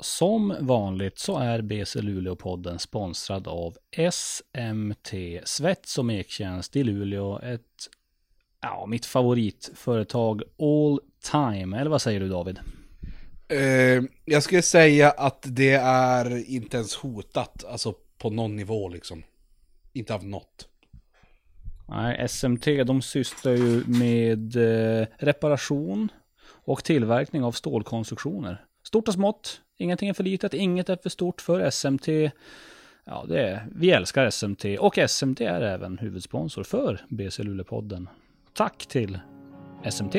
Som vanligt så är BC Luleå-podden sponsrad av SMT Svets och Mektjänst i Luleå. Ett, ja, mitt favoritföretag all time. Eller vad säger du David? Eh, jag skulle säga att det är inte ens hotat, alltså på någon nivå liksom. Inte av något. Nej, SMT de sysslar ju med eh, reparation och tillverkning av stålkonstruktioner. Stort och smått, ingenting är för litet, inget är för stort för SMT. Ja, det är, vi älskar SMT och SMT är även huvudsponsor för BC Luleå-podden. Tack till SMT.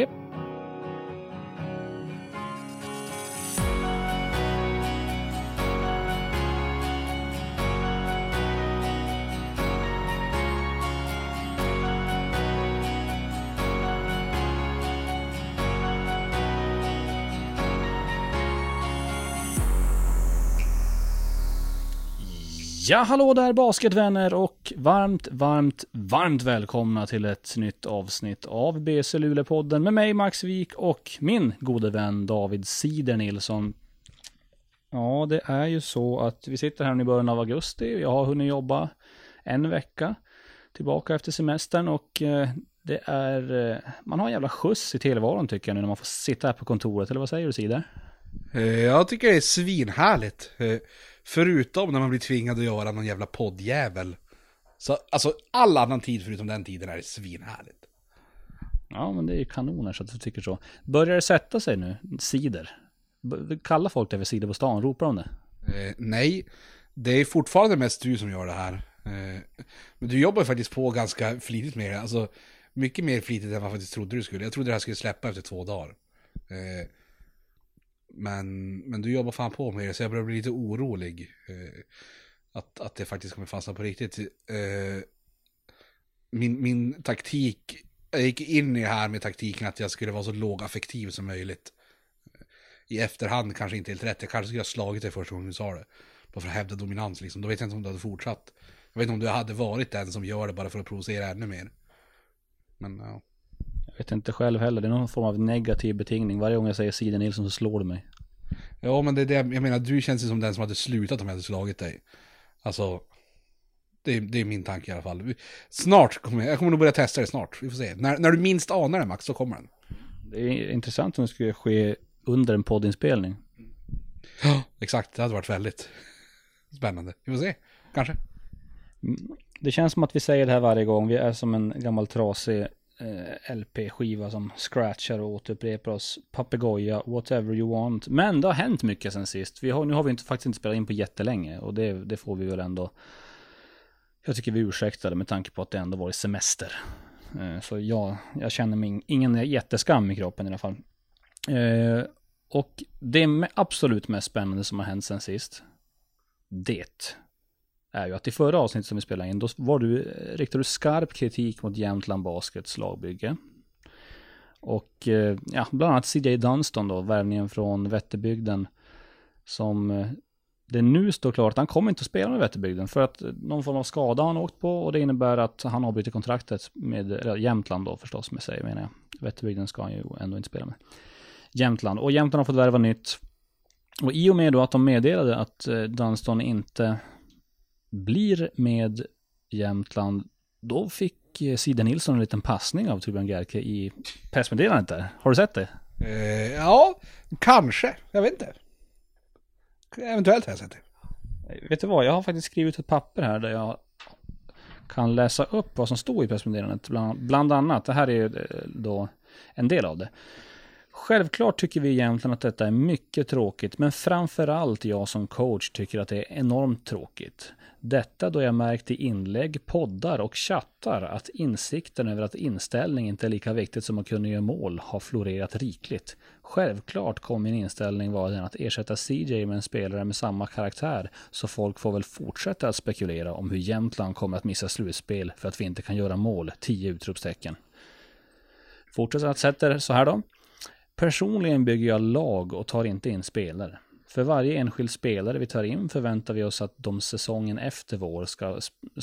Ja, hallå där basketvänner och varmt, varmt, varmt välkomna till ett nytt avsnitt av BC Luleå-podden med mig Max Wik och min gode vän David Sider Nilsson. Ja, det är ju så att vi sitter här i början av augusti. Jag har hunnit jobba en vecka tillbaka efter semestern och eh, det är, eh, man har en jävla skjuts i tillvaron tycker jag nu när man får sitta här på kontoret. Eller vad säger du Sider? Eh, jag tycker det är svinhärligt. Förutom när man blir tvingad att göra någon jävla poddjävel. Så alltså all annan tid förutom den tiden är svinhärligt. Ja, men det är ju kanoner så att du tycker så. Börjar det sätta sig nu, cider? Kallar folk det för cider på stan? Ropar de det? Eh, nej, det är fortfarande mest du som gör det här. Eh, men du jobbar faktiskt på ganska flitigt med det. Alltså, mycket mer flitigt än vad jag faktiskt trodde du skulle. Jag trodde det här skulle släppa efter två dagar. Eh, men, men du jobbar fan på med det så jag börjar bli lite orolig. Eh, att, att det faktiskt kommer fastna på riktigt. Eh, min, min taktik, jag gick in i det här med taktiken att jag skulle vara så lågaffektiv som möjligt. I efterhand kanske inte helt rätt, jag kanske skulle ha slagit dig första gången du sa det. Bara för att hävda dominans liksom, då vet jag inte om du hade fortsatt. Jag vet inte om du hade varit den som gör det bara för att provocera ännu mer. Men ja. Vet inte själv heller, det är någon form av negativ betingning. Varje gång jag säger Siden Nilsson så slår du mig. Ja, men det är det, jag menar, du känns ju som den som hade slutat om jag hade slagit dig. Alltså, det är, det är min tanke i alla fall. Snart kommer jag, jag kommer nog börja testa det snart. Vi får se. När, när du minst anar det Max, så kommer den. Det är intressant om det skulle ske under en poddinspelning. Ja, exakt. Det hade varit väldigt spännande. Vi får se, kanske. Mm, det känns som att vi säger det här varje gång. Vi är som en gammal trasig eh, LP-skiva som scratchar och återupprepar oss. Papegoja, whatever you want. Men det har hänt mycket sen sist. Vi har, nu har vi inte, faktiskt inte spelat in på jättelänge och det, det får vi väl ändå. Jag tycker vi ursäktade med tanke på att det ändå varit semester. Eh, så jag, jag känner mig ingen jätteskam i kroppen i alla fall. Eh, och det absolut mest spännande som har hänt sen sist. Det är ju att i förra avsnittet som vi spelade in, då var du, riktade du skarp kritik mot Jämtland Baskets lagbygge. Och eh, ja, bland annat CJ Dunston då, värvningen från Vätterbygden. Som eh, det nu står klart att han kommer inte att spela med Vätterbygden för att eh, någon form av skada har han åkt på och det innebär att han har brutit kontraktet med eller Jämtland då förstås med sig menar jag. Vätterbygden ska han ju ändå inte spela med. Jämtland och Jämtland har fått värva nytt. Och i och med då att de meddelade att Dunston inte blir med Jämtland, då fick eh, Sida Nilsson en liten passning av Torbjörn Gerke i pressmeddelandet där. Har du sett det? Eh, ja, kanske. Jag vet inte. Eventuellt har jag sett det. Vet du vad, jag har faktiskt skrivit ett papper här där jag kan läsa upp vad som står i pressmeddelandet. Bland, bland annat, det här är eh, då en del av det. Självklart tycker vi egentligen att detta är mycket tråkigt, men framförallt jag som coach tycker att det är enormt tråkigt. Detta då jag märkt i inlägg, poddar och chattar att insikten över att inställning inte är lika viktigt som att kunna göra mål har florerat rikligt. Självklart kommer min inställning vara den att ersätta CJ med en spelare med samma karaktär, så folk får väl fortsätta att spekulera om hur Jämtland kommer att missa slutspel för att vi inte kan göra mål, 10 utropstecken. Fortsätter att sätta så här då. Personligen bygger jag lag och tar inte in spelare. För varje enskild spelare vi tar in förväntar vi oss att de säsongen efter vår ska,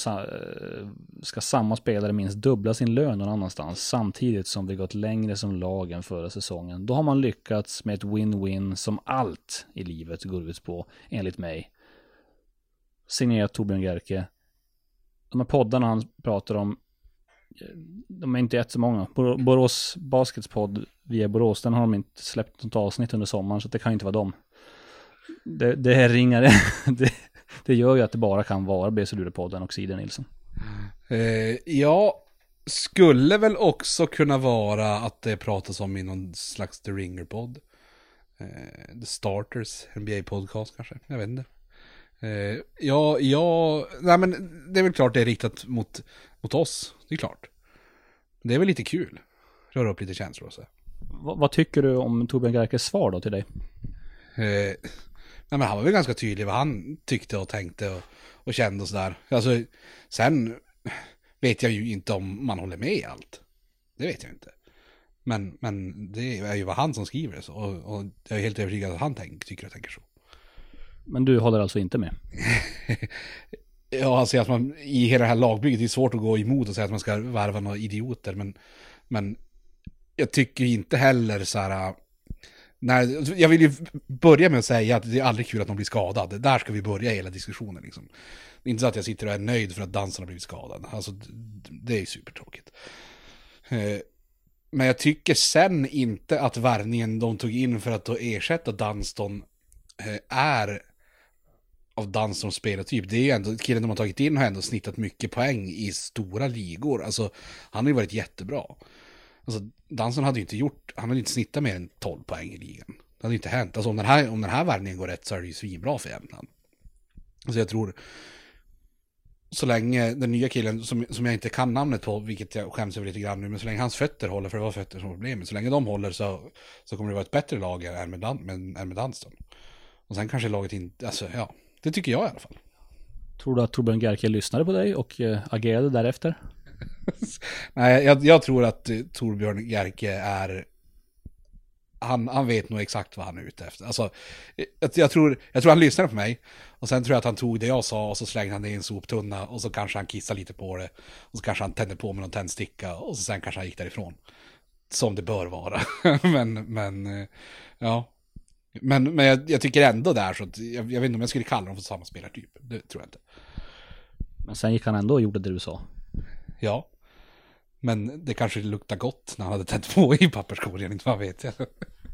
eh, ska samma spelare minst dubbla sin lön någon annanstans samtidigt som vi gått längre som lag än förra säsongen. Då har man lyckats med ett win-win som allt i livet går ut på, enligt mig. Signerat Torbjörn Gerke. De här poddarna han pratar om, de är inte jättemånga. Borås Basketspodd, via Borås, den har de inte släppt något avsnitt under sommaren, så det kan inte vara dem det, det här ringar, det, det gör ju att det bara kan vara BC-podden och Siden Nilsson. Eh, ja, skulle väl också kunna vara att det pratas om i någon slags The Ringer-podd. Eh, The Starters, NBA-podcast kanske, jag vet inte. Eh, ja, ja, nej men det är väl klart det är riktat mot, mot oss, det är klart. Det är väl lite kul, röra upp lite känslor och så. Vad, vad tycker du om Torbjörn Gerkes svar då till dig? Eh, Nej, men han var väl ganska tydlig vad han tyckte och tänkte och, och kände och sådär. Alltså, sen vet jag ju inte om man håller med i allt. Det vet jag inte. Men, men det är ju vad han som skriver det så. Och, och jag är helt övertygad att han tänk, tycker och tänker så. Men du håller alltså inte med? ja, alltså att man i hela det här lagbygget, det är svårt att gå emot och säga att man ska värva några idioter. Men, men jag tycker inte heller så här äh, Nej, jag vill ju börja med att säga att det är aldrig kul att någon blir skadad. Där ska vi börja hela diskussionen. Liksom. Det är inte så att jag sitter och är nöjd för att dansen har blivit skadad. Alltså, det är ju supertråkigt. Eh, men jag tycker sen inte att värvningen de tog in för att då ersätta Danston eh, är av dans som spelartyp. Det är ju ändå, killen de har tagit in har ändå snittat mycket poäng i stora ligor. Alltså, han har ju varit jättebra. Alltså, Danson hade ju inte gjort, han hade inte snittat mer än 12 poäng i ligan. Det hade ju inte hänt. Alltså om den här, om den här värvningen går rätt så är det ju svinbra för Jämtland. Alltså jag tror, så länge den nya killen, som, som jag inte kan namnet på, vilket jag skäms över lite grann nu, men så länge hans fötter håller, för det var fötter som var problemet, så länge de håller så, så kommer det vara ett bättre lag än med, Dan, med, än med Dunston. Och sen kanske laget inte, alltså ja, det tycker jag i alla fall. Tror du att Torbjörn Gerke lyssnade på dig och äh, agerade därefter? Nej, jag, jag, tror att eh, Torbjörn Gerke är... Han, han vet nog exakt vad han är ute efter. Alltså, jag, jag, tror, jag tror han lyssnade på mig. Och sen tror jag att han tog det jag sa och så slängde han det i en soptunna. Och så kanske han kissade lite på det. Och så kanske han tände på med någon tändsticka. Och så sen kanske han gick därifrån. Som det bör vara. men, men, eh, ja. Men, men jag, jag tycker ändå där så att jag, jag vet inte om jag skulle kalla dem för samma spelartyp. Det tror jag inte. Men sen gick han ändå och gjorde det du sa. Ja. Men det kanske luktar gott när han hade tänt på i papperskorgen, inte vad vet jag.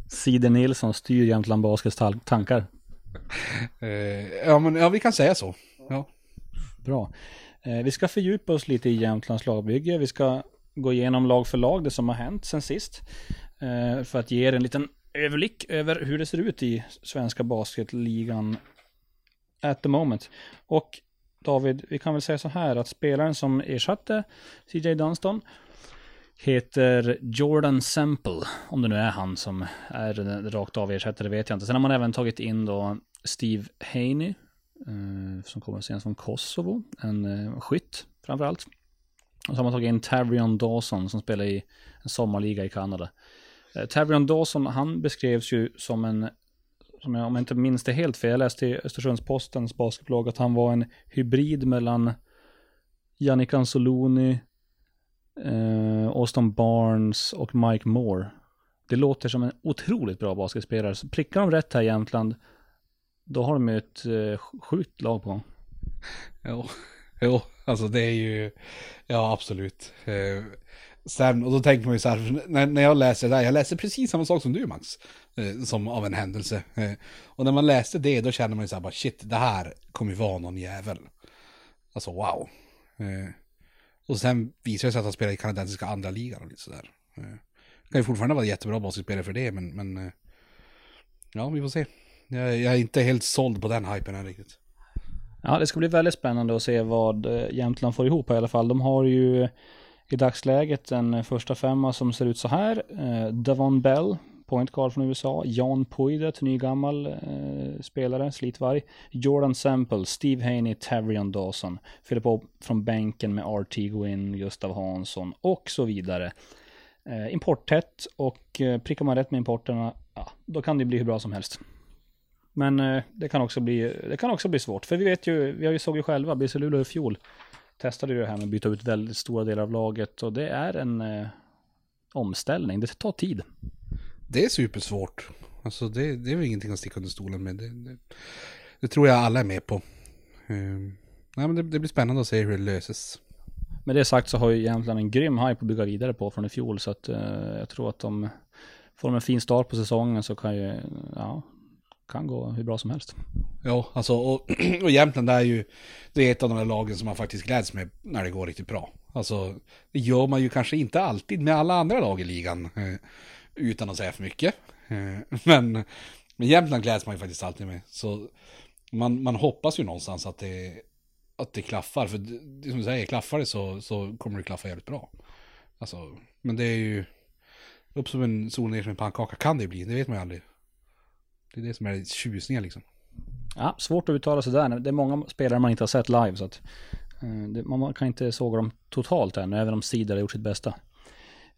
Side Nilsson styr Jämtland Baskets tankar. Eh, ja, men ja, vi kan säga så. Ja. Bra. Eh, vi ska fördjupa oss lite i Jämtlands lagbygge. Vi ska gå igenom lag för lag, det som har hänt sen sist. Eh, för att ge er en liten överblick över hur det ser ut i svenska basketligan at the moment. Och David, vi kan väl säga så här att spelaren som ersatte CJ Dunston heter Jordan Semple. Om det nu är han som är rakt av ersättare vet jag inte. Sen har man även tagit in då Steve Haney, eh, som kommer senast från Kosovo, en eh, skytt framförallt. Och så har man tagit in Tavrion Dawson som spelar i en sommarliga i Kanada. Eh, Tavion Tavrion Dawson, han beskrevs ju som en som jag, om jag inte minns det helt fel, jag läste i Östersundspostens basketblogg att han var en hybrid mellan Jannik Anzoloni, eh, Austin Barnes och Mike Moore. Det låter som en otroligt bra basketspelare. Så prickar de rätt här i Jämtland, då har de ju ett eh, sjukt lag på gång. Jo, jo, alltså det är ju, ja absolut. Eh, sen, och då tänker man ju så här, när, när jag läser det här, jag läser precis samma sak som du Max. Eh, som av en händelse. Eh, och när man läste det då känner man ju så här bara shit, det här kommer ju vara någon jävel. Alltså wow. Eh, och sen visar det sig att han spelar i kanadensiska andra ligan och lite sådär. Eh, kan ju fortfarande vara jättebra basketspelare för det, men, men eh, ja, vi får se. Jag, jag är inte helt såld på den hypen än riktigt. Ja, det ska bli väldigt spännande att se vad eh, Jämtland får ihop i alla fall. De har ju i dagsläget en första femma som ser ut så här. Eh, Devon Bell point guard från USA, Jan Poidet, nygammal eh, spelare, slitvarg, Jordan Sample, Steve Haney, Tavrion Dawson, fyller på från bänken med RT Gwynn, Gustav Hansson och så vidare. Eh, importtätt och eh, prickar man rätt med importerna, ja, då kan det bli hur bra som helst. Men eh, det, kan också bli, det kan också bli svårt. För vi vet ju, vi har ju såg ju själva, BC Luleå i fjol testade ju det här med att byta ut väldigt stora delar av laget. Och det är en eh, omställning, det tar tid. Det är supersvårt. Alltså det, det är väl ingenting att sticka under stolen med. Det, det, det tror jag alla är med på. Um, nej, men det, det, blir spännande att se hur det löses. Med det sagt så har ju egentligen en grym hype att bygga vidare på från i fjol. Så att uh, jag tror att de får de en fin start på säsongen så kan ju, ja, kan gå hur bra som helst. Ja, alltså och, och Jämtland är ju, det är ett av de där lagen som man faktiskt gläds med när det går riktigt bra. Alltså, det gör man ju kanske inte alltid med alla andra lag i ligan, eh, utan att säga för mycket. Eh, men, men Jämtland gläds man ju faktiskt alltid med. Så man, man hoppas ju någonstans att det, att det klaffar. För det, som du säger, klaffar det så, så kommer det klaffa jävligt bra. Alltså, men det är ju upp som en sol ner som en pannkaka kan det bli, det vet man ju aldrig. Det är det som är tjusningen liksom. Ja, svårt att uttala sig där. Det är många spelare man inte har sett live så att eh, man kan inte såga dem totalt ännu, även om Sidar har gjort sitt bästa.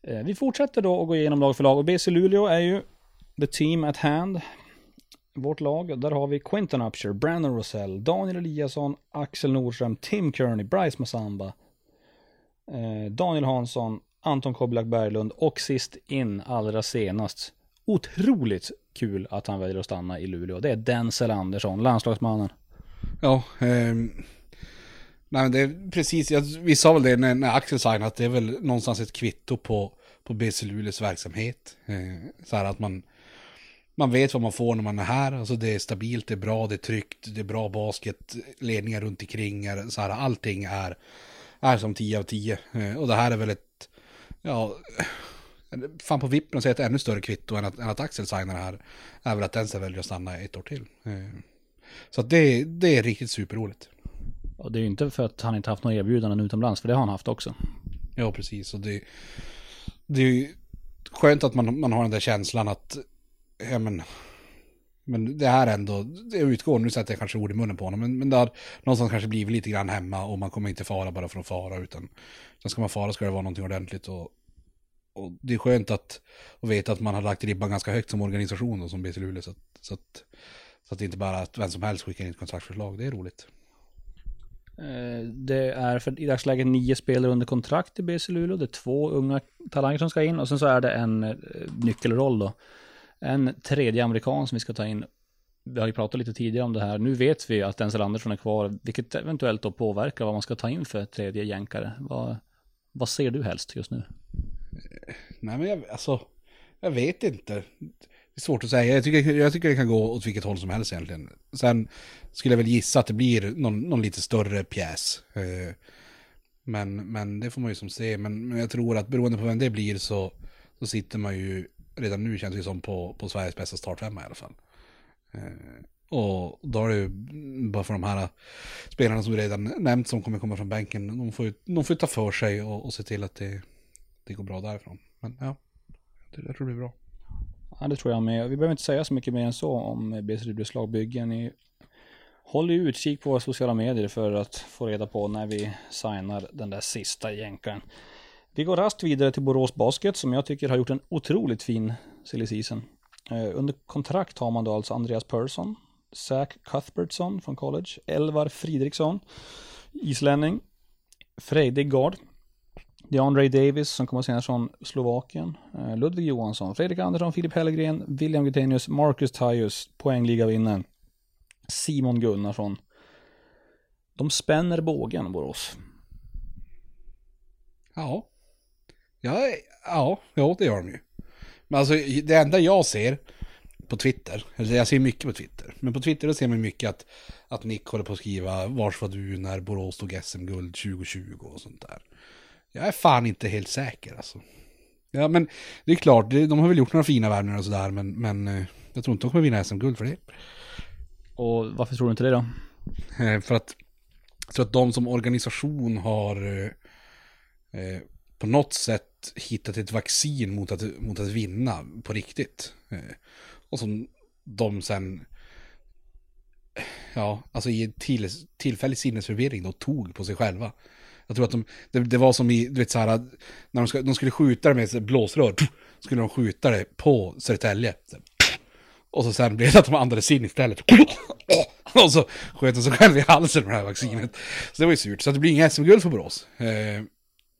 Eh, vi fortsätter då att gå igenom lag för lag och BC Luleå är ju the team at hand. Vårt lag, där har vi Quinton Upshire, Brandon Rosell, Daniel Eliasson, Axel Nordström, Tim Kearney, Bryce Massamba, eh, Daniel Hansson, Anton Koblak Berglund och sist in allra senast. Otroligt kul att han väljer att stanna i Luleå. Det är Denzel Andersson, landslagsmannen. Ja, eh, nej det är precis, jag, vi sa väl det när, när Axel signade att det är väl någonstans ett kvitto på, på BC Luleås verksamhet. Eh, så här att man, man vet vad man får när man är här. Alltså det är stabilt, det är bra, det är tryggt, det är bra basket, ledningar runt omkring, så här, allting är, är som 10 av 10. Eh, och det här är väl ett, ja, fan på vippen att säga ett ännu större kvitto än att, än att Axel signar här, är väl att den ska välja att stanna ett år till. Eh, så det, det är riktigt superroligt. Och det är ju inte för att han inte haft några erbjudanden utomlands, för det har han haft också. Ja, precis. Och det, det är ju skönt att man, man har den där känslan att, ja men, men det här ändå, det utgår, nu sätter jag kanske ord i munnen på honom, men, men det har någonstans kanske blivit lite grann hemma och man kommer inte fara bara för att fara, utan, utan ska man fara ska det vara någonting ordentligt och, och det är skönt att, att veta att man har lagt ribban ganska högt som organisation och som BC Luleå. Så att, så, att, så att det inte bara att vem som helst skickar in ett kontraktförslag. Det är roligt. Eh, det är för i dagsläget nio spelare under kontrakt i BC Luleå. Det är två unga talanger som ska in och sen så är det en eh, nyckelroll då. En tredje amerikan som vi ska ta in. Vi har ju pratat lite tidigare om det här. Nu vet vi att Denzel Andersson är kvar, vilket eventuellt då påverkar vad man ska ta in för tredje jänkare. Vad, vad ser du helst just nu? Nej men jag, alltså, jag vet inte. Det är svårt att säga. Jag tycker, jag tycker det kan gå åt vilket håll som helst egentligen. Sen skulle jag väl gissa att det blir någon, någon lite större pjäs. Eh, men, men det får man ju som se. Men, men jag tror att beroende på vem det blir så, så sitter man ju redan nu känns det som på, på Sveriges bästa startfemma i alla fall. Eh, och då är det ju bara för de här spelarna som redan nämnt som kommer komma från bänken. De får ju, de får ta för sig och, och se till att det, det går bra därifrån. Men ja, jag tror det blir bra. Ja, det tror jag med. Vi behöver inte säga så mycket mer än så om BC Luleås lagbygge. Ni håller ju utkik på våra sociala medier för att få reda på när vi signar den där sista jänkaren. Vi går rast vidare till Borås Basket som jag tycker har gjort en otroligt fin silly season. Eh, under kontrakt har man då alltså Andreas Persson, Zach Cuthbertson från college, Elvar Fridriksson, islänning, Fredrik Gard, DeAndre Davis som kommer senare från Slovakien. Eh, Ludvig Johansson, Fredrik Andersson, Filip Hellgren, William Gutenius, Marcus Tajus, poängligavinnaren. Simon Gunnarsson. De spänner bågen, Borås. Ja. Ja, ja, ja, det gör de ju. Men alltså det enda jag ser på Twitter, eller jag ser mycket på Twitter, men på Twitter då ser man mycket att, att Nick håller på att skriva vars var du när Borås tog SM-guld 2020 och sånt där. Jag är fan inte helt säker alltså. Ja, men det är klart, de har väl gjort några fina värvningar och sådär, men, men eh, jag tror inte de kommer vinna SM-guld för det. Och varför tror du inte det då? Eh, för att, så att de som organisation har eh, på något sätt hittat ett vaccin mot att, mot att vinna på riktigt. och som de sen, ja, alltså i till, tillfällig sinnesförvirring då tog på sig själva. Jag tror att de, det, det var som i, du vet så här, när de, ska, de skulle skjuta det med blåsrör, skulle de skjuta det på Södertälje. Och så sen blev det att de andades in istället. Och så sköt de sig själv i halsen med det här vaccinet. Så det var ju surt. Så det blir inga SM-guld för Borås. Eh,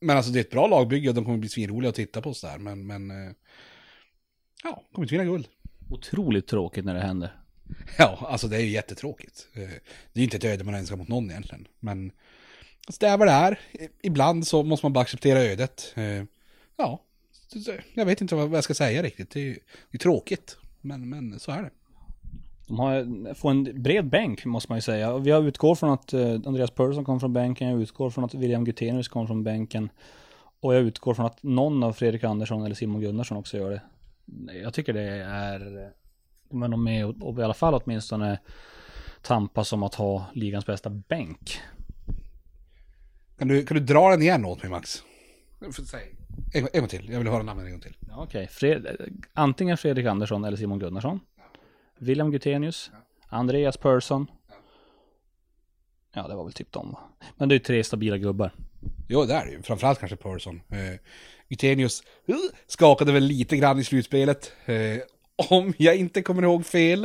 men alltså det är ett bra lagbygge och de kommer bli svinroliga att titta på sådär. Men, men eh, ja, kommer inte vinna guld. Otroligt tråkigt när det händer. Ja, alltså det är ju jättetråkigt. Eh, Det är ju inte ett öde man önskar mot någon egentligen. Men så det är vad det är. Ibland så måste man bara acceptera ödet. Eh, ja, jag vet inte vad jag ska säga riktigt. Det är, ju- det är tråkigt. Men, men så är det. De har, får en bred bänk måste man ju säga. Och Jag utgår från att eh, Andreas Persson kom från bänken. Jag utgår från att William Gutenius kom från bänken. Och jag utgår från att någon av Fredrik Andersson eller Simon Gunnarsson också gör det. Jag tycker det är... Men de är och, och i alla fall åtminstone tampas om att ha ligans bästa bänk. Kan du, kan du dra den igen åt mig Max? För- Säg. En, en gång till, jag vill höra namnet en gång till. Ja, Okej, Fred, antingen Fredrik Andersson eller Simon Gunnarsson. William Gutenius. Andreas Persson. Ja, det var väl typ dem? Men det är ju tre stabila gubbar. Jo, det är det ju. Framförallt kanske Persson. Eh, Gutenius uh, skakade väl lite grann i slutspelet. Eh, om jag inte kommer ihåg fel.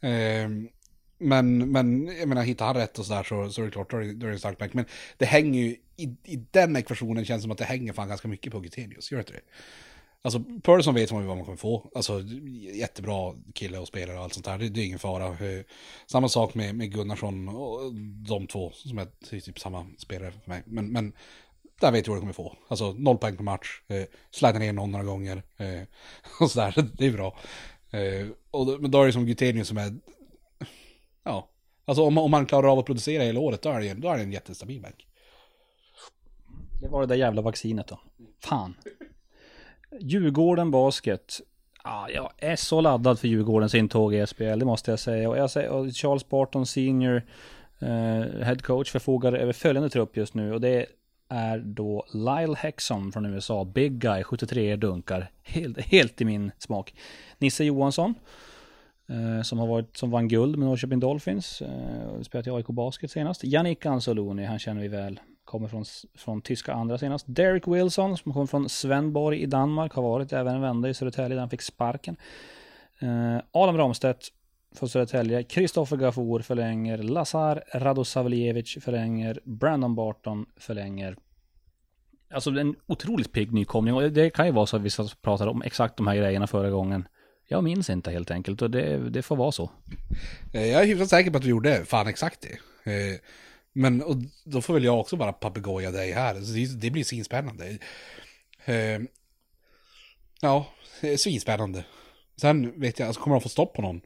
Eh, men, men jag menar, hittar han rätt och sådär så, så är det klart, då är det, då är det en stark back. Men det hänger ju, i, i den ekvationen känns det som att det hänger fan ganska mycket på Gutenius, gör det inte det? Alltså, Persson vet man ju vad man kommer få. Alltså, jättebra kille och spelare och allt sånt där. Det, det är ingen fara. Eh, samma sak med, med Gunnarsson och de två som är typ samma spelare för mig. Men, men där vet jag vad du kommer få. Alltså, noll poäng per match. Eh, slida ner någon några gånger. Eh, och sådär. Det är bra. Eh, och men då är det som Gutenius som är... Alltså om, om man klarar av att producera hela året, då är det, då är det en jättestabil bänk. Det var det där jävla vaccinet då. Fan. Djurgården Basket. Ah, jag är så laddad för Djurgårdens intåg i SPL, det måste jag säga. Och, jag säger, och Charles Barton Senior, eh, head coach, förfogar över följande trupp just nu. Och det är då Lyle Hexon från USA, Big Guy, 73 dunkar. Helt, helt i min smak. Nisse Johansson, eh, Eh, som har varit, som vann guld med Norrköping Dolphins. Eh, spelat i AIK Basket senast. Yannick Anzaloni, han känner vi väl. Kommer från, från tyska andra senast. Derek Wilson som kommer från Svenborg i Danmark. Har varit även en vända i Södertälje där han fick sparken. Eh, Adam Ramstedt från Södertälje. Kristoffer Gafour förlänger. Lazar Radosavljevic förlänger. Brandon Barton förlänger. Alltså en otroligt pigg nykomling. Och det kan ju vara så att vi pratade om exakt de här grejerna förra gången. Jag minns inte helt enkelt och det, det får vara så. Eh, jag är hyfsat säker på att du gjorde fan exakt det. Eh, men och då får väl jag också bara papegoja dig här. Det, det blir svinspännande. Eh, ja, svinspännande. Sen vet jag, alltså kommer de få stopp på någon?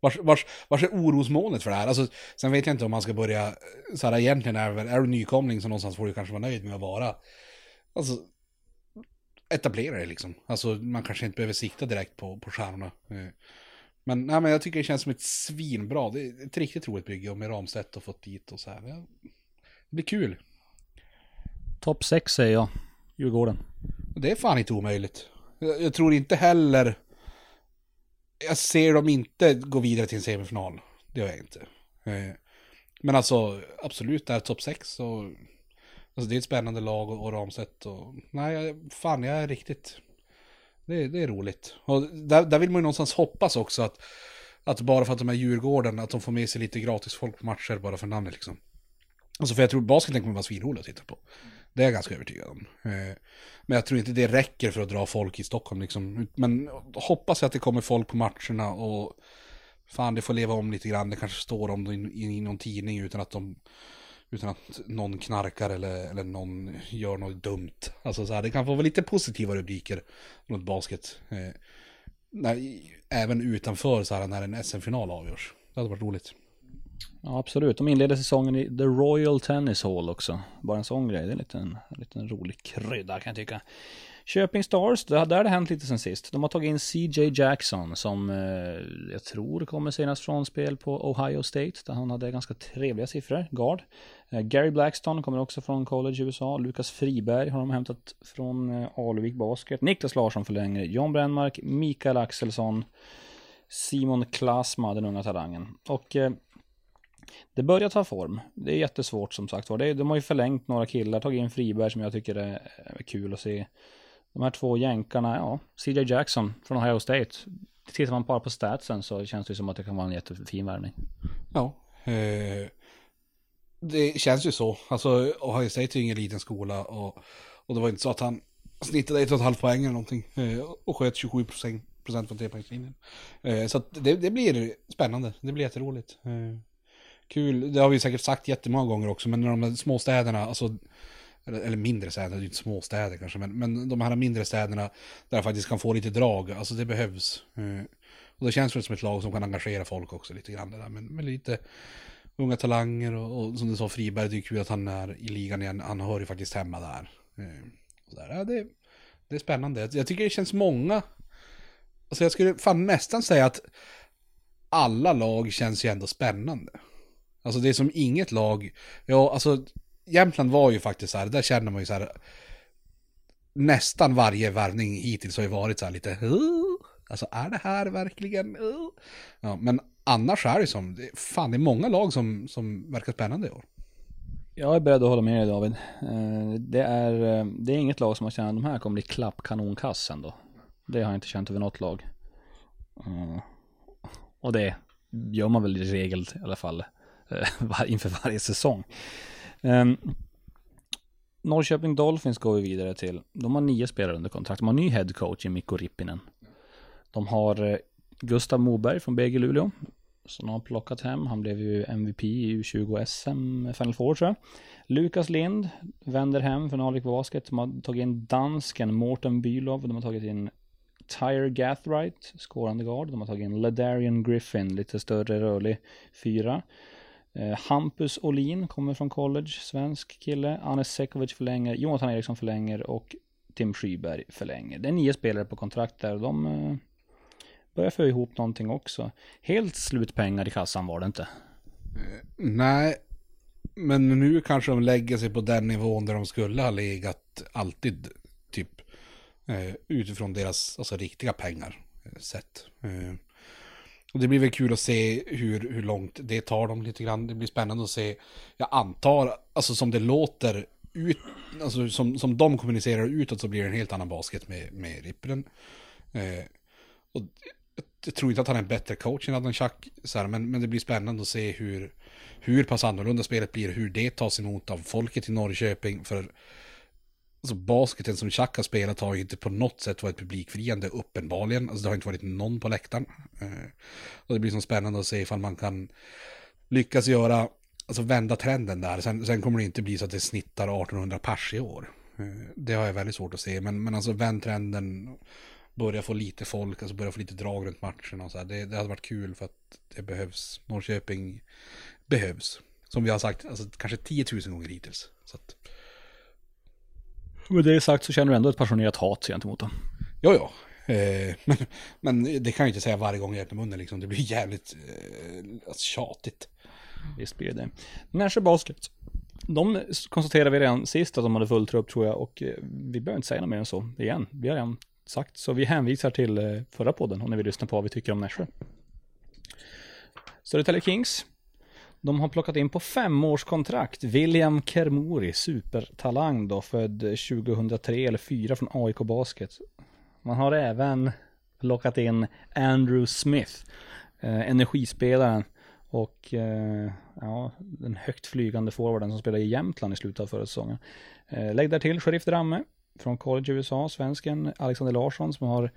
Vars, vars, vars är orosmolnet för det här? Alltså, sen vet jag inte om man ska börja, så här egentligen är, är du nykomling så någonstans får du kanske vara nöjd med att vara. Alltså, etablera det liksom. Alltså man kanske inte behöver sikta direkt på, på stjärnorna. Eh, Men, nej, men jag tycker det känns som ett svinbra, det är ett riktigt roligt bygge och med Ramstedt och fått dit och så här. Det blir kul. Topp 6 säger jag. Djurgården. Det är fan inte omöjligt. Jag, jag tror inte heller... Jag ser dem inte gå vidare till en semifinal. Det gör jag inte. Eh, Men alltså, absolut, det är topp 6 och... Alltså det är ett spännande lag och, och Ramstedt och... Nej, fan jag är riktigt... Det, är- det är roligt. Och där, där vill man ju någonstans hoppas också att... Att bara för att de är Djurgården, att de får med sig lite gratis folk på matcher bara för namnet liksom. Alltså för jag tror basketen kommer vara svinrolig att titta på. Det är jag ganska övertygad om. Eh, men jag tror inte det räcker för att dra folk i Stockholm liksom. Men hoppas jag att det kommer folk på matcherna och fan det får leva om lite grann. Det kanske står om det i någon tidning utan att de utan att någon knarkar eller, eller någon gör något dumt. Alltså så här, det kan få vara lite positiva rubriker runt basket. Eh, när, även utanför så här när en SM-final avgörs. Det hade varit roligt. Ja, absolut. De inleder säsongen i The Royal Tennis Hall också. Bara en sån grej. Det är en liten, en liten rolig krydda kan jag tycka. Köping Stars, där där har det hänt lite sen sist. De har tagit in CJ Jackson som eh, jag tror kommer senast från spel på Ohio State. Där han hade ganska trevliga siffror, guard. Eh, Gary Blackstone kommer också från college i USA. Lukas Friberg har de hämtat från eh, Alvik Basket. Niklas Larsson förlänger. John Brännmark, Mikael Axelsson. Simon Klasma, den unga talangen. Och eh, det börjar ta form. Det är jättesvårt som sagt var. De har ju förlängt några killar, tagit in Friberg som jag tycker är kul att se. De här två jänkarna, ja, CJ Jackson från Ohio State. tittar man bara på statsen så känns det som att det kan vara en jättefin värvning. Ja. Eh, det känns ju så. Alltså, Ohio State är ju ingen liten skola och, och det var inte så att han snittade 1,5 poäng eller någonting eh, och sköt 27 procent procent från trepoängslinjen. Eh, så att det, det blir spännande. Det blir jätteroligt. Eh, kul. Det har vi säkert sagt jättemånga gånger också, men när de här småstäderna, alltså eller, eller mindre städer, det är ju inte småstäder kanske, men, men de här mindre städerna där jag faktiskt kan få lite drag, alltså det behövs. Eh, och det känns väl som ett lag som kan engagera folk också lite grann det där, men med lite unga talanger och, och som du sa Friberg, det är kul att han är i ligan igen, han hör ju faktiskt hemma där. Eh, och där. Ja, det, det är spännande, jag tycker det känns många, alltså jag skulle fan nästan säga att alla lag känns ju ändå spännande. Alltså det är som inget lag, ja alltså Jämtland var ju faktiskt så här, där känner man ju så här, nästan varje värvning hittills har ju varit så här lite, uh, alltså är det här verkligen, uh? ja, men annars är det som, fan det är många lag som, som verkar spännande i år. Jag är beredd att hålla med dig David. Eh, det är, eh, det är inget lag som har känt att de här kommer bli klappkanonkass ändå. Det har jag inte känt över något lag. Eh, och det gör man väl i regel i alla fall inför varje säsong. Um, Norrköping Dolphins går vi vidare till. De har nio spelare under kontrakt. De har ny headcoach i Mikko Rippinen. De har eh, Gustav Moberg från BG Luleå. Som de har plockat hem. Han blev ju MVP i U20 SM Final Four tror jag. Lukas Lind vänder hem från Alvik Basket. De har tagit in dansken Morten Bylov. De har tagit in Tyre Gathright, skårande guard. De har tagit in Ladarian Griffin, lite större rörlig fyra. Eh, Hampus Olin kommer från college, svensk kille. Anes Sekovic förlänger, Jonathan Eriksson förlänger och Tim Skyberg förlänger. Det är nio spelare på kontrakt där och de eh, börjar få ihop någonting också. Helt slut pengar i kassan var det inte. Eh, nej, men nu kanske de lägger sig på den nivån där de skulle ha legat alltid, typ. Eh, utifrån deras alltså, riktiga pengar eh, sett. Eh, och det blir väl kul att se hur, hur långt det tar dem lite grann. Det blir spännande att se. Jag antar, alltså som det låter ut, alltså som, som de kommunicerar utåt så blir det en helt annan basket med, med Rippren. Eh, och jag tror inte att han är en bättre coach än Adnan Chuck, så här, men, men det blir spännande att se hur, hur pass annorlunda spelet blir, hur det tas emot av folket i Norrköping. För Alltså basketen som Chaka har spelat har ju inte på något sätt varit publikfriande uppenbarligen. Alltså det har inte varit någon på läktaren. Eh, och det blir så spännande att se ifall man kan lyckas göra, alltså vända trenden där. Sen, sen kommer det inte bli så att det snittar 1800 pers i år. Eh, det har jag väldigt svårt att se. Men, men alltså vänd trenden, börja få lite folk, alltså börja få lite drag runt matchen. och så här. Det, det hade varit kul för att det behövs. Norrköping behövs. Som vi har sagt, alltså kanske 10 000 gånger hittills. Så att, med det sagt så känner du ändå ett passionerat hat gentemot dem. Jo, jo. Eh, men, men det kan jag inte säga varje gång jag öppnar munnen liksom. Det blir jävligt eh, alltså, tjatigt. Visst blir det. Nässjö Basket. De konstaterade vi redan sist att de hade full trupp tror jag och eh, vi behöver inte säga något mer än så igen. Vi har redan sagt så vi hänvisar till eh, förra podden om ni vill lyssna på vad vi tycker om Nässjö. Södertälje Kings de har plockat in på femårskontrakt William Kermori, supertalang då, född 2003 eller 2004 från AIK Basket. Man har även plockat in Andrew Smith, eh, energispelaren och eh, ja, den högt flygande forwarden som spelade i Jämtland i slutet av förra säsongen. Eh, lägg där till Sheriff Dramme från college i USA, svensken Alexander Larsson som har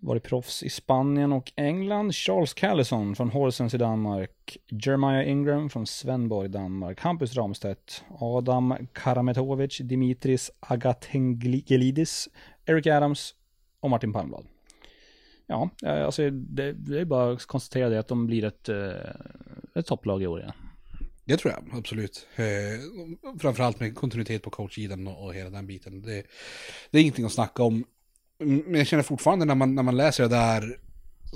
varit proffs i Spanien och England. Charles Callison från Horsens i Danmark. Jeremiah Ingram från Svenborg, Danmark. Hampus Ramstedt. Adam Karametovic. Dimitris Agatengelidis. Eric Adams och Martin Palmblad. Ja, eh, alltså det, det är bara att konstatera det att de blir ett, eh, ett topplag i år igen. Det tror jag, absolut. Eh, framförallt med kontinuitet på coachsidan och, och hela den biten. Det, det är ingenting att snacka om. Men jag känner fortfarande när man, när man läser det där,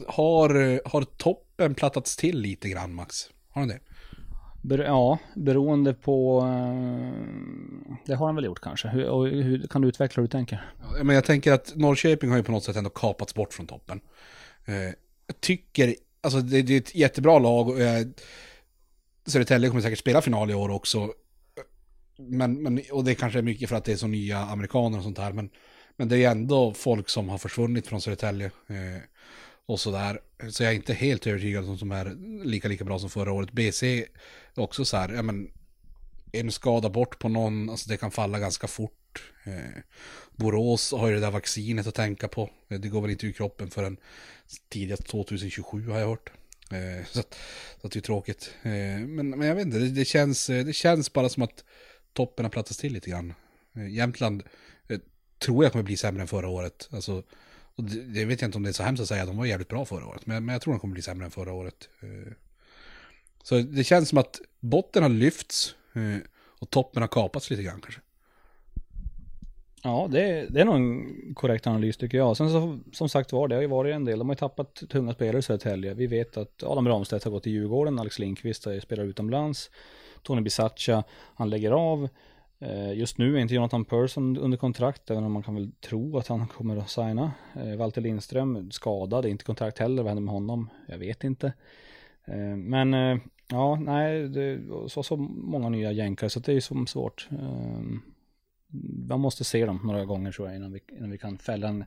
har, har toppen plattats till lite grann Max? Har den det? Ber ja, beroende på... Uh, det har han väl gjort kanske. Hur, hur kan du utveckla hur du tänker? Ja, men jag tänker att Norrköping har ju på något sätt ändå kapats bort från toppen. Uh, jag tycker, alltså det, det, är ett jättebra lag och jag, Södertälje kommer säkert spela final i år också. Men, men, och det kanske är mycket för att det är så nya amerikaner och sånt här. Men men det är ändå folk som har försvunnit från Södertälje. Eh, och sådär. Så jag är inte helt övertygad om som är lika, lika bra som förra året. BC är också så här, ja men en skada bort på någon, alltså det kan falla ganska fort. Eh, Borås har ju det där vaccinet att tänka på. Eh, det går väl inte ur kroppen förrän tidigast 2027 har jag hört. Eh, så, att, så att det är tråkigt. Eh, men, men jag vet inte, det, det, känns, eh, det känns bara som att toppen har plattats till lite grann. Eh, Jämtland tror jag kommer bli sämre än förra året. Alltså, och det, det vet jag inte om det är så hemskt att säga, de var jävligt bra förra året. Men, men jag tror de kommer bli sämre än förra året. Eh, så det känns som att botten har lyfts eh, och toppen har kapats lite grann kanske. Ja, det, det är nog en korrekt analys tycker jag. Sen så, som sagt var, det har ju varit en del. De har ju tappat tunga spelare i Södertälje. Vi vet att Adam Ramstedt har gått till Djurgården, Alex Lindqvist har ju spelat utomlands. Tony Bisaccia, han lägger av. Eh, just nu är inte Jonathan Persson under kontrakt, även om man kan väl tro att han kommer att signa. Valter Walter Lindström skadad, inte kontrakt heller, vad händer med honom? Jag vet inte. Eh, men ja, nej, det så, så många nya jänkare så det är ju som svårt. Man måste se dem några gånger tror jag innan vi, innan vi kan fälla en,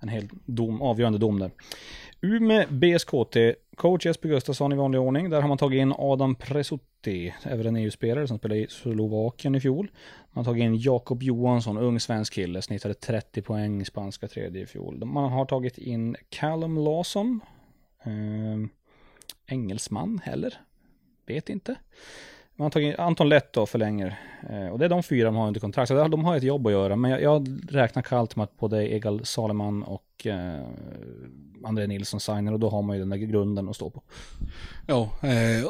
en hel dom, avgörande dom där. Umeå BSKT, coach Jesper Gustafsson i vanlig ordning. Där har man tagit in Adam City, även en EU-spelare som spelade i Slovakien i fjol. Man har tagit in Jakob Johansson, ung svensk kille, snittade 30 poäng i spanska tredje i fjol. Man har tagit in Callum Lawson, eh, engelsman heller, vet inte. Man har tagit in Anton Letto då förlänger. Eh, och det är de fyra de har under kontrakt. Så de har ett jobb att göra. Men jag, jag räknar kallt med att både Egal Saleman och eh, André Nilsson signar. Och då har man ju den där grunden att stå på. Ja, eh,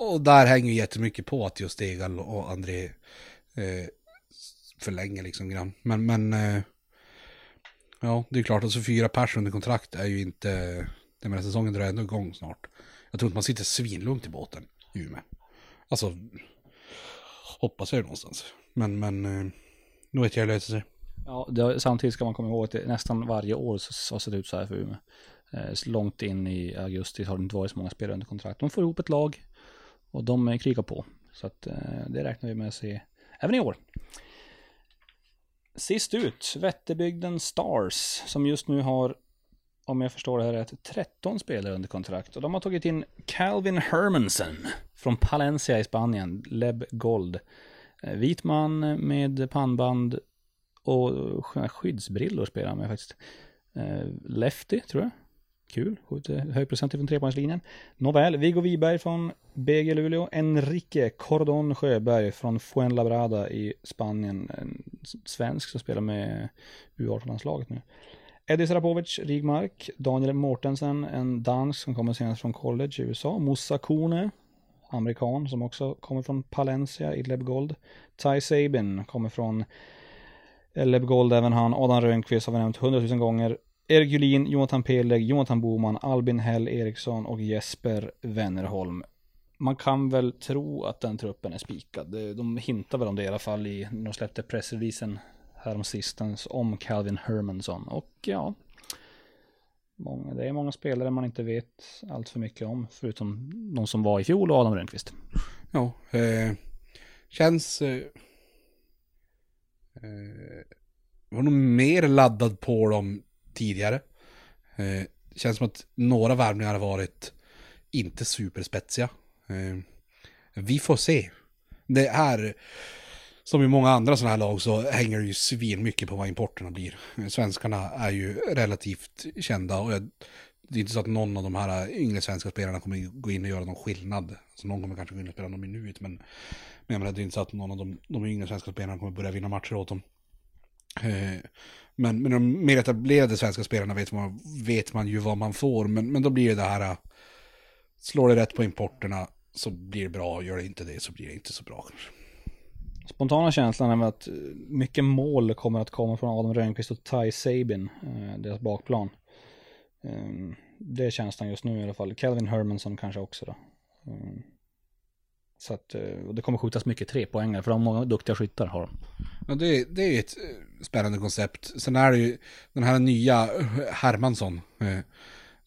och där hänger ju jättemycket på att just Egal och André eh, förlänger liksom grann. Men, men eh, ja, det är klart, alltså fyra pers under kontrakt är ju inte, den här säsongen drar ändå igång snart. Jag tror inte man sitter svinlugnt i båten i Umeå. Alltså, hoppas jag någonstans. Men, men, eh, nu vet jag hur det löser sig. Ja, det, samtidigt ska man komma ihåg att det, nästan varje år så, har det det ut så här för Umeå. Eh, långt in i augusti har det inte varit så många spelare under kontrakt. De får ihop ett lag och de krigar på. Så att eh, det räknar vi med att se även i år. Sist ut, Vätterbygden Stars, som just nu har, om jag förstår det här rätt, 13 spelare under kontrakt. Och de har tagit in Calvin Hermansen från Palencia i Spanien, Leb Gold. Eh, vit man med pannband och skyddsbrillor spelar han med faktiskt. Eh, lefty, tror jag. Kul, skjuter från trepoängslinjen. Nåväl, Viggo Wiberg från BG Luleå. Enrique Cordon Sjöberg från Fuenlabrada i Spanien. En svensk som spelar med U18-landslaget nu. Eddie Sarapovic, Rigmark. Daniel Mortensen, en dansk som kommer senast från college i USA. Musa Kone, amerikan som också kommer från Palencia i Lebgold. Ty Sabin kommer från Lebgold även han. Adam Rönnqvist har vi nämnt hundratusen gånger. Erik Julin, Jonathan Peleg, Jonathan Boman, Albin Hell Eriksson och Jesper Wennerholm. Man kan väl tro att den truppen är spikad. De hintar väl om det i alla fall i när de släppte pressreleasen häromsistens om Calvin Hermansson. Och ja, många, det är många spelare man inte vet allt för mycket om. Förutom de som var i fjol och Adam Rönnqvist. Ja, eh, känns... Eh, eh, var nog mer laddad på dem tidigare. Eh, känns som att några värvningar har varit inte superspetsiga. Eh, vi får se. Det här, som i många andra sådana här lag så hänger det ju svin mycket på vad importerna blir. Eh, svenskarna är ju relativt kända och jag, det är inte så att någon av de här yngre svenska spelarna kommer gå in och göra någon skillnad. Så någon kommer kanske gå in och spela någon minut, men, men jag menar, det är inte så att någon av de, de yngre svenska spelarna kommer börja vinna matcher åt dem. Eh, men, men de mer etablerade svenska spelarna vet man, vet man ju vad man får. Men, men då blir det det här, äh, slår det rätt på importerna så blir det bra, gör det inte det så blir det inte så bra kanske. Spontana känslan är väl att eh, mycket mål kommer att komma från Adam Rönnqvist och Ty Sabin, eh, deras bakplan. Ehm, det är känslan just nu i alla fall. Calvin Hermansson kanske också då. Ehm, så att eh, och det kommer skjutas mycket trepoängare för de har många duktiga skyttar har de. Ja, det, det är ju ett eh, spännande koncept. Sen är det ju den här nya eh, Hermansson.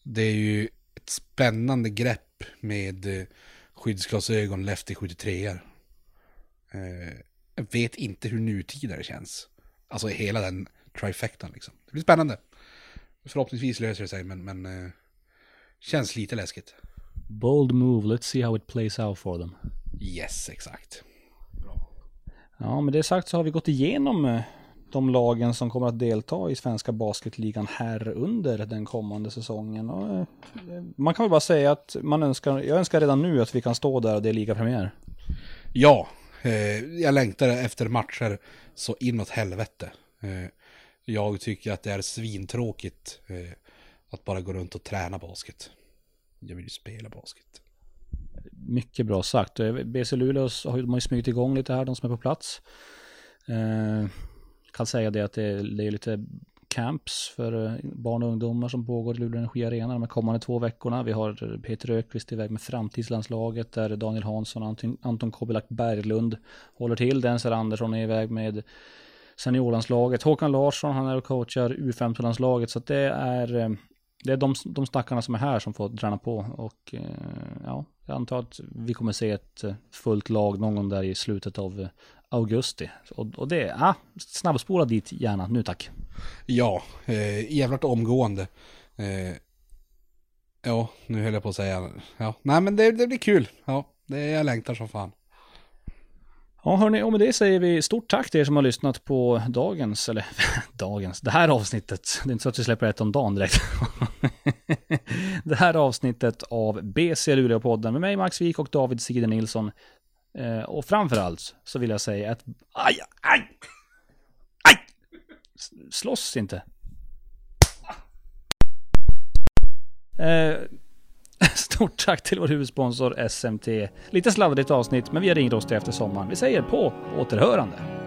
Det är ju ett spännande grepp med skyddsglasögon, lefty 73 er Jag vet inte hur nutida det känns. Alltså hela den trifectan liksom. Det blir spännande. Förhoppningsvis löser det sig, men, men Känns lite läskigt. Bold move, let's see how it plays out for them. Yes, exakt. Ja, med det sagt så har vi gått igenom eh, de lagen som kommer att delta i svenska basketligan här under den kommande säsongen. Och, eh, man kan väl bara säga att man önskar, jag önskar redan nu att vi kan stå där och det är ligapremiär. Ja, eh, jag längtar efter matcher så inåt helvete. Eh, jag tycker att det är svintråkigt eh, att bara gå runt och träna basket. Jag vill ju spela basket. Mycket bra sagt. BC Luleå har ju, smugit igång lite här, de som är på plats. Eh, kan säga det att det är, det är lite camps för eh, barn och ungdomar som pågår i Luleå Energi Arena de kommande två veckorna. Vi har eh, Peter Ökvist iväg med framtidslandslaget där Daniel Hansson och Anton, Anton Berglund håller till. Denser Andersson är iväg med seniorlandslaget. Håkan Larsson, han är och coachar U15-landslaget. Så att det är, eh, det är de, de stackarna som är här som får träna på. Och eh, ja, jag antar att vi kommer se ett eh, fullt lag någon gång där i slutet av eh, augusti. Och, och det, ja, snabbspola dit gärna, nu tack. Ja, eh, jävligt omgående. Eh, ja, nu höll jag på att säga, ja, nej men det, det blir kul. Ja, det, jag längtar som fan. Ja hörni, och med det säger vi stort tack till er som har lyssnat på dagens, eller dagens, det här avsnittet. Det är inte så att vi släpper ett om dagen direkt. det här avsnittet av BC Luleå-podden med mig Max Wik och David Side Nilsson. Eh, och framförallt så vill jag säga att, aj, aj, aj! Slåss inte. Eh, stort tack till vår huvudsponsor SMT. Lite sladdrigt avsnitt, men vi har ringt oss efter sommaren. Vi säger på återhörande.